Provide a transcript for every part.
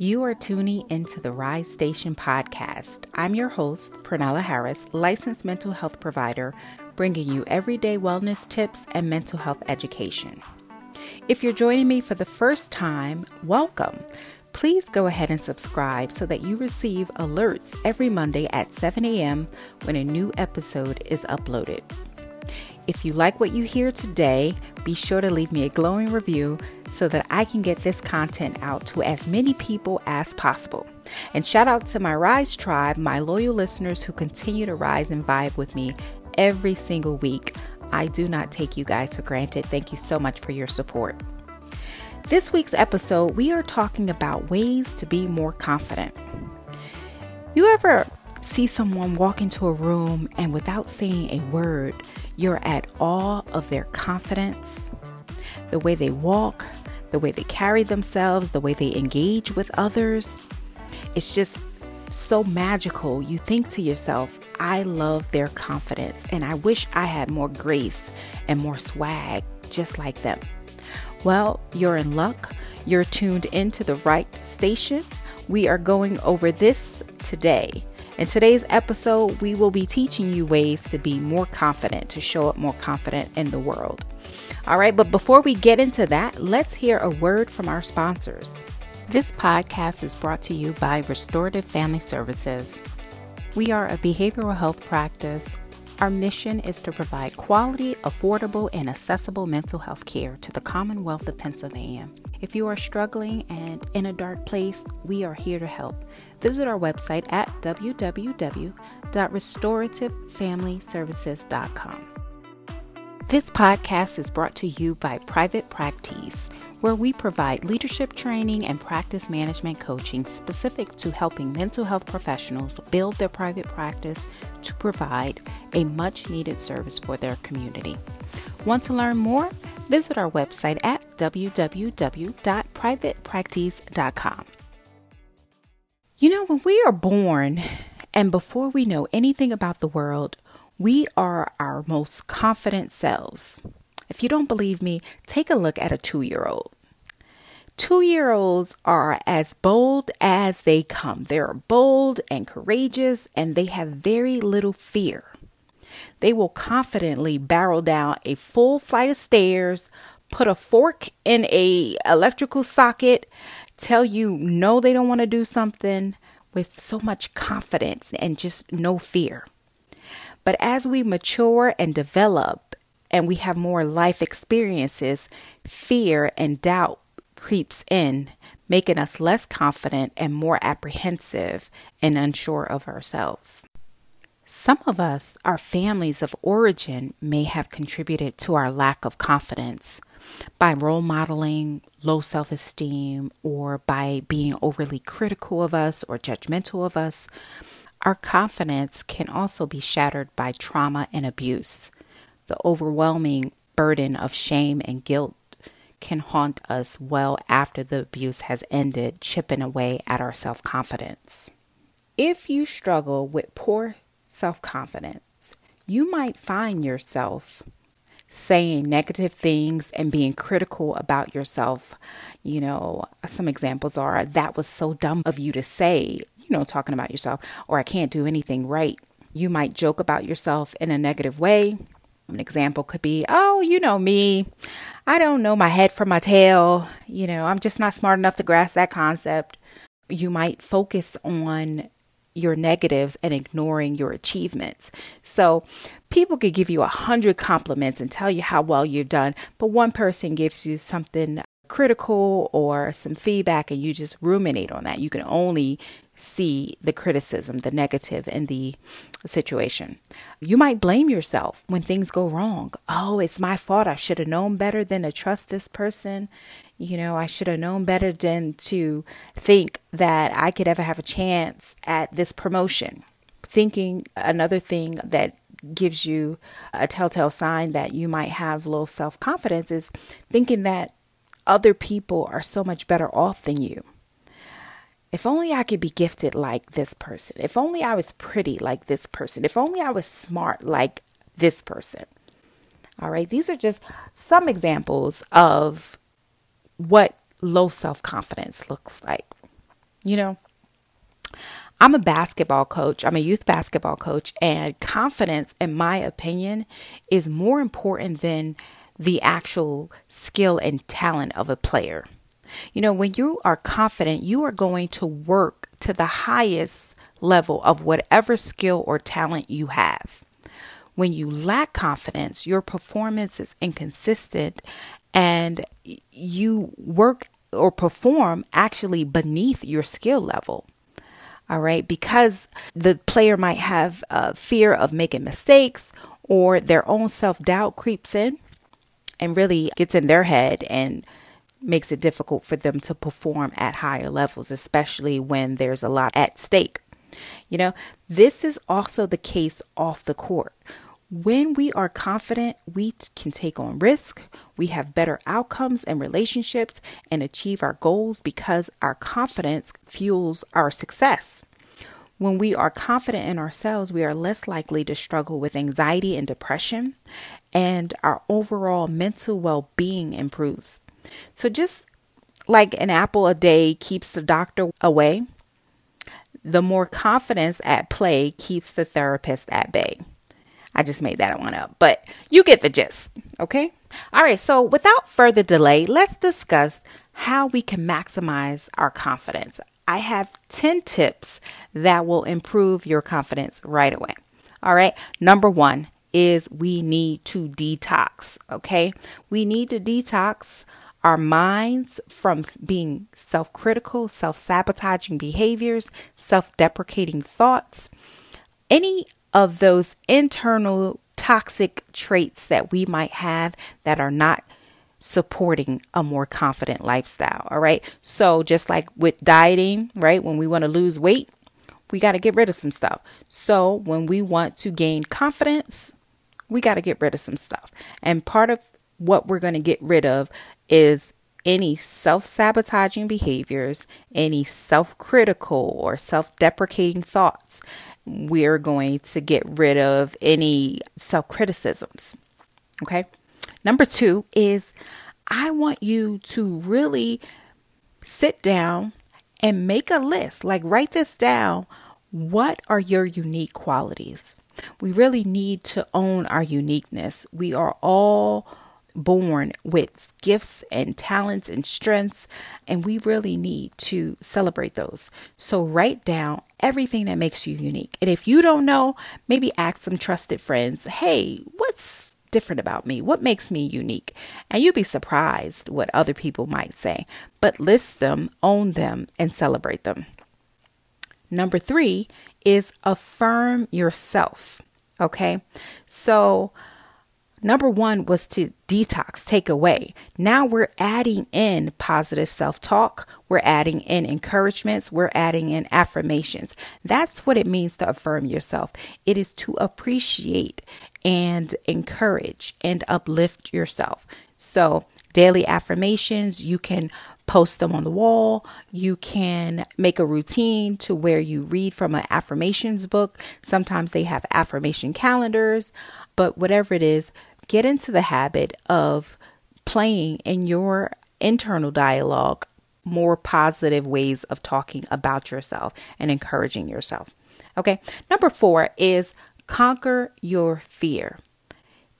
You are tuning into the Rise Station podcast. I'm your host, Pernella Harris, licensed mental health provider, bringing you everyday wellness tips and mental health education. If you're joining me for the first time, welcome. Please go ahead and subscribe so that you receive alerts every Monday at 7 a.m. when a new episode is uploaded. If you like what you hear today, be sure to leave me a glowing review so that I can get this content out to as many people as possible. And shout out to my Rise Tribe, my loyal listeners who continue to rise and vibe with me every single week. I do not take you guys for granted. Thank you so much for your support. This week's episode, we are talking about ways to be more confident. You ever see someone walk into a room and without saying a word, you're at awe of their confidence, the way they walk, the way they carry themselves, the way they engage with others. It's just so magical. You think to yourself, I love their confidence and I wish I had more grace and more swag just like them. Well, you're in luck. You're tuned into the right station. We are going over this today. In today's episode, we will be teaching you ways to be more confident, to show up more confident in the world. All right, but before we get into that, let's hear a word from our sponsors. This podcast is brought to you by Restorative Family Services. We are a behavioral health practice. Our mission is to provide quality, affordable, and accessible mental health care to the Commonwealth of Pennsylvania. If you are struggling and in a dark place, we are here to help. Visit our website at www.restorativefamilieservices.com. This podcast is brought to you by Private Practice, where we provide leadership training and practice management coaching specific to helping mental health professionals build their private practice to provide a much needed service for their community. Want to learn more? Visit our website at www.privatepractice.com. You know, when we are born and before we know anything about the world, we are our most confident selves. If you don't believe me, take a look at a two year old. Two year olds are as bold as they come. They're bold and courageous, and they have very little fear. They will confidently barrel down a full flight of stairs, put a fork in a electrical socket, tell you no, they don't want to do something with so much confidence and just no fear. But as we mature and develop and we have more life experiences, fear and doubt creeps in, making us less confident and more apprehensive and unsure of ourselves. Some of us, our families of origin, may have contributed to our lack of confidence by role modeling low self esteem or by being overly critical of us or judgmental of us. Our confidence can also be shattered by trauma and abuse. The overwhelming burden of shame and guilt can haunt us well after the abuse has ended, chipping away at our self confidence. If you struggle with poor self confidence, you might find yourself saying negative things and being critical about yourself. You know, some examples are that was so dumb of you to say, you know, talking about yourself, or I can't do anything right. You might joke about yourself in a negative way. An example could be, oh, you know me. I don't know my head from my tail. You know, I'm just not smart enough to grasp that concept. You might focus on your negatives and ignoring your achievements. So people could give you a hundred compliments and tell you how well you've done, but one person gives you something critical or some feedback and you just ruminate on that. You can only see the criticism, the negative in the situation. You might blame yourself when things go wrong. Oh, it's my fault. I should have known better than to trust this person. You know, I should have known better than to think that I could ever have a chance at this promotion. Thinking another thing that gives you a telltale sign that you might have low self confidence is thinking that other people are so much better off than you. If only I could be gifted like this person. If only I was pretty like this person. If only I was smart like this person. All right, these are just some examples of what low self confidence looks like. You know, I'm a basketball coach, I'm a youth basketball coach, and confidence, in my opinion, is more important than the actual skill and talent of a player. You know, when you are confident, you are going to work to the highest level of whatever skill or talent you have. When you lack confidence, your performance is inconsistent and you work or perform actually beneath your skill level. All right, because the player might have a fear of making mistakes or their own self doubt creeps in and really gets in their head and makes it difficult for them to perform at higher levels, especially when there's a lot at stake. You know, this is also the case off the court. When we are confident, we can take on risk, we have better outcomes and relationships, and achieve our goals because our confidence fuels our success. When we are confident in ourselves, we are less likely to struggle with anxiety and depression, and our overall mental well being improves. So, just like an apple a day keeps the doctor away, the more confidence at play keeps the therapist at bay. I just made that one up, but you get the gist, okay? All right, so without further delay, let's discuss how we can maximize our confidence. I have 10 tips that will improve your confidence right away. All right, number one is we need to detox, okay? We need to detox our minds from being self critical, self sabotaging behaviors, self deprecating thoughts, any of those internal toxic traits that we might have that are not supporting a more confident lifestyle. All right. So, just like with dieting, right, when we want to lose weight, we got to get rid of some stuff. So, when we want to gain confidence, we got to get rid of some stuff. And part of what we're going to get rid of is any self sabotaging behaviors, any self critical or self deprecating thoughts. We're going to get rid of any self criticisms. Okay. Number two is I want you to really sit down and make a list. Like, write this down. What are your unique qualities? We really need to own our uniqueness. We are all born with gifts and talents and strengths, and we really need to celebrate those. So, write down everything that makes you unique. And if you don't know, maybe ask some trusted friends, hey, what's different about me? What makes me unique? And you'll be surprised what other people might say. But list them, own them, and celebrate them. Number three is affirm yourself. Okay. So, Number one was to detox, take away. Now we're adding in positive self talk. We're adding in encouragements. We're adding in affirmations. That's what it means to affirm yourself. It is to appreciate and encourage and uplift yourself. So, daily affirmations, you can post them on the wall. You can make a routine to where you read from an affirmations book. Sometimes they have affirmation calendars, but whatever it is, get into the habit of playing in your internal dialogue more positive ways of talking about yourself and encouraging yourself. Okay. Number four is conquer your fear.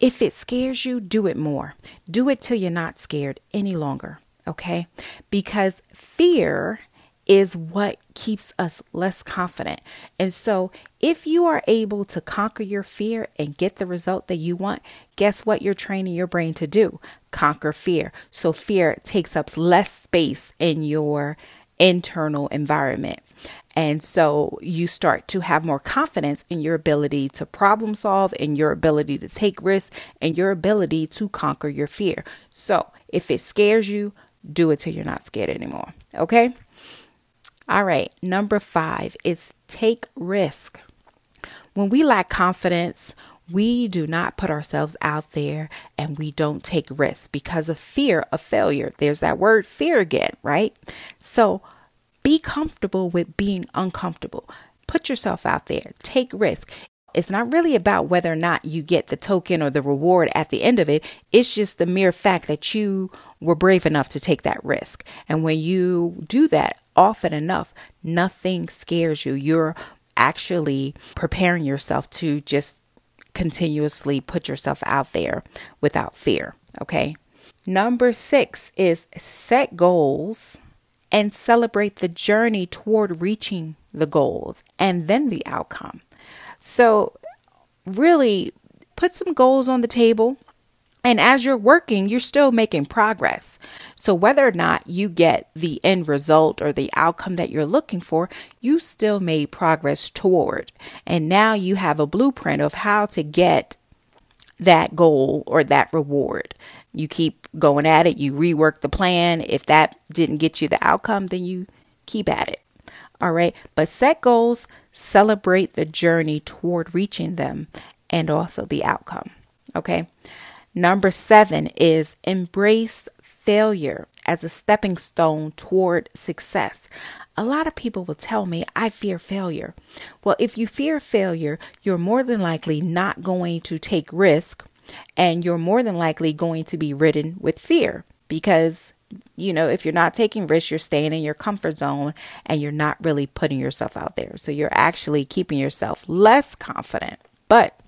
If it scares you, do it more. Do it till you're not scared any longer. Okay. Because fear is what keeps us less confident. And so, if you are able to conquer your fear and get the result that you want, guess what you're training your brain to do? Conquer fear. So, fear takes up less space in your internal environment. And so you start to have more confidence in your ability to problem solve, in your ability to take risks, and your ability to conquer your fear. So if it scares you, do it till you're not scared anymore. Okay? All right, number five is take risk. When we lack confidence, we do not put ourselves out there and we don't take risks because of fear of failure. There's that word fear again, right? So be comfortable with being uncomfortable. Put yourself out there, take risk. It's not really about whether or not you get the token or the reward at the end of it. It's just the mere fact that you were brave enough to take that risk. And when you do that often enough, nothing scares you. You're actually preparing yourself to just continuously put yourself out there without fear. Okay. Number six is set goals and celebrate the journey toward reaching the goals and then the outcome. So, really put some goals on the table. And as you're working, you're still making progress. So, whether or not you get the end result or the outcome that you're looking for, you still made progress toward. And now you have a blueprint of how to get that goal or that reward. You keep going at it, you rework the plan. If that didn't get you the outcome, then you keep at it. All right. But set goals, celebrate the journey toward reaching them and also the outcome. Okay. Number seven is embrace failure as a stepping stone toward success. A lot of people will tell me, I fear failure. Well, if you fear failure, you're more than likely not going to take risk and you're more than likely going to be ridden with fear because you know, if you're not taking risks, you're staying in your comfort zone and you're not really putting yourself out there. So you're actually keeping yourself less confident. But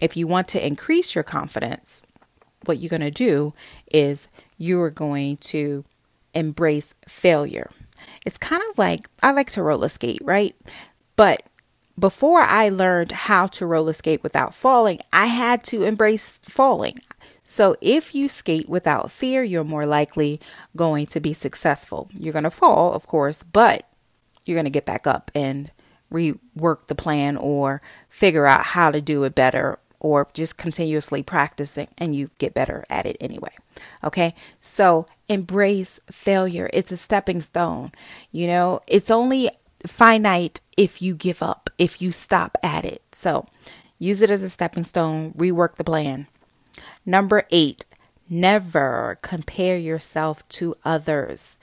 if you want to increase your confidence, what you're going to do is you are going to embrace failure. It's kind of like I like to roller skate, right? But before I learned how to roller skate without falling, I had to embrace falling. So if you skate without fear, you're more likely going to be successful. You're going to fall, of course, but you're going to get back up and rework the plan or figure out how to do it better or just continuously practicing and you get better at it anyway. Okay. So embrace failure. It's a stepping stone. You know, it's only finite if you give up, if you stop at it. So use it as a stepping stone, rework the plan. Number eight, never compare yourself to others.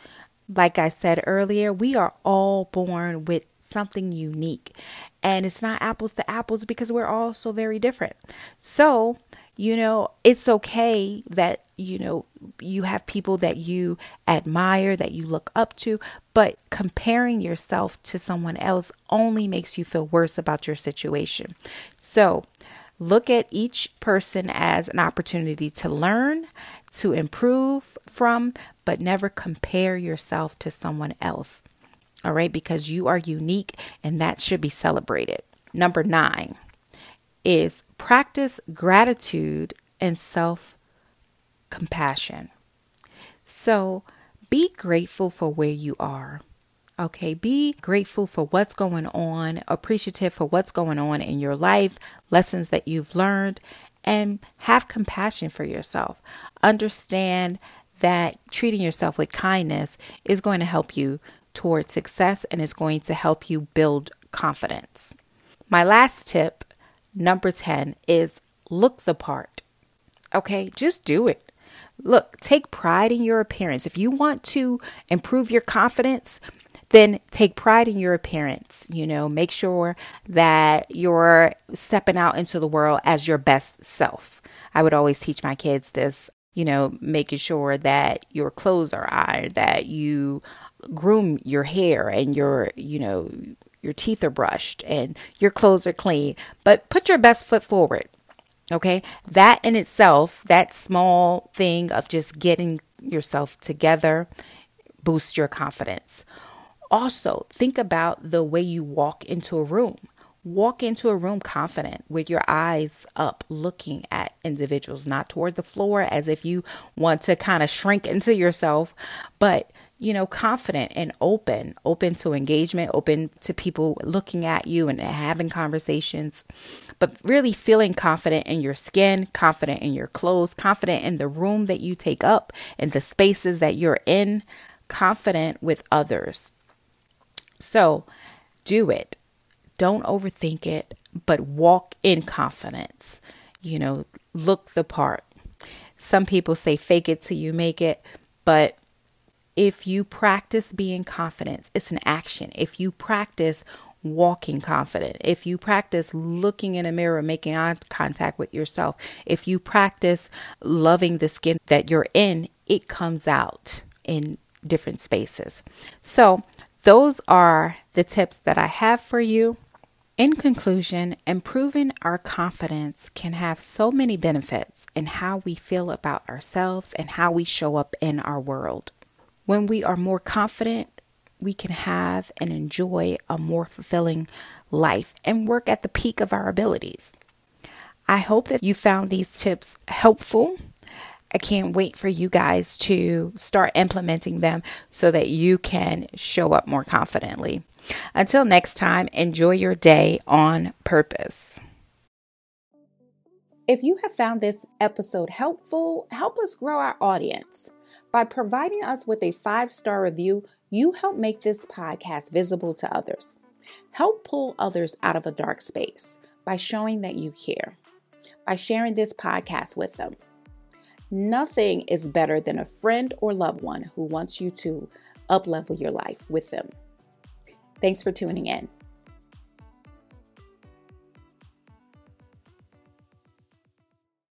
Like I said earlier, we are all born with something unique. And it's not apples to apples because we're all so very different. So, you know, it's okay that, you know, you have people that you admire, that you look up to, but comparing yourself to someone else only makes you feel worse about your situation. So, look at each person as an opportunity to learn, to improve from, but never compare yourself to someone else. All right, because you are unique and that should be celebrated. Number nine is practice gratitude and self compassion. So be grateful for where you are. Okay, be grateful for what's going on, appreciative for what's going on in your life, lessons that you've learned, and have compassion for yourself. Understand that treating yourself with kindness is going to help you towards success and is going to help you build confidence. My last tip, number 10, is look the part. Okay, just do it. Look, take pride in your appearance. If you want to improve your confidence, then take pride in your appearance. You know, make sure that you're stepping out into the world as your best self. I would always teach my kids this, you know, making sure that your clothes are ironed, that you groom your hair and your, you know, your teeth are brushed and your clothes are clean, but put your best foot forward. Okay. That in itself, that small thing of just getting yourself together boosts your confidence. Also, think about the way you walk into a room. Walk into a room confident with your eyes up, looking at individuals, not toward the floor as if you want to kind of shrink into yourself, but you know, confident and open, open to engagement, open to people looking at you and having conversations, but really feeling confident in your skin, confident in your clothes, confident in the room that you take up and the spaces that you're in, confident with others. So do it. Don't overthink it, but walk in confidence. You know, look the part. Some people say fake it till you make it, but if you practice being confident, it's an action. If you practice walking confident, if you practice looking in a mirror, making eye contact with yourself, if you practice loving the skin that you're in, it comes out in different spaces. So, those are the tips that I have for you. In conclusion, improving our confidence can have so many benefits in how we feel about ourselves and how we show up in our world. When we are more confident, we can have and enjoy a more fulfilling life and work at the peak of our abilities. I hope that you found these tips helpful. I can't wait for you guys to start implementing them so that you can show up more confidently. Until next time, enjoy your day on purpose. If you have found this episode helpful, help us grow our audience. By providing us with a five star review, you help make this podcast visible to others. Help pull others out of a dark space by showing that you care, by sharing this podcast with them. Nothing is better than a friend or loved one who wants you to uplevel your life with them. Thanks for tuning in.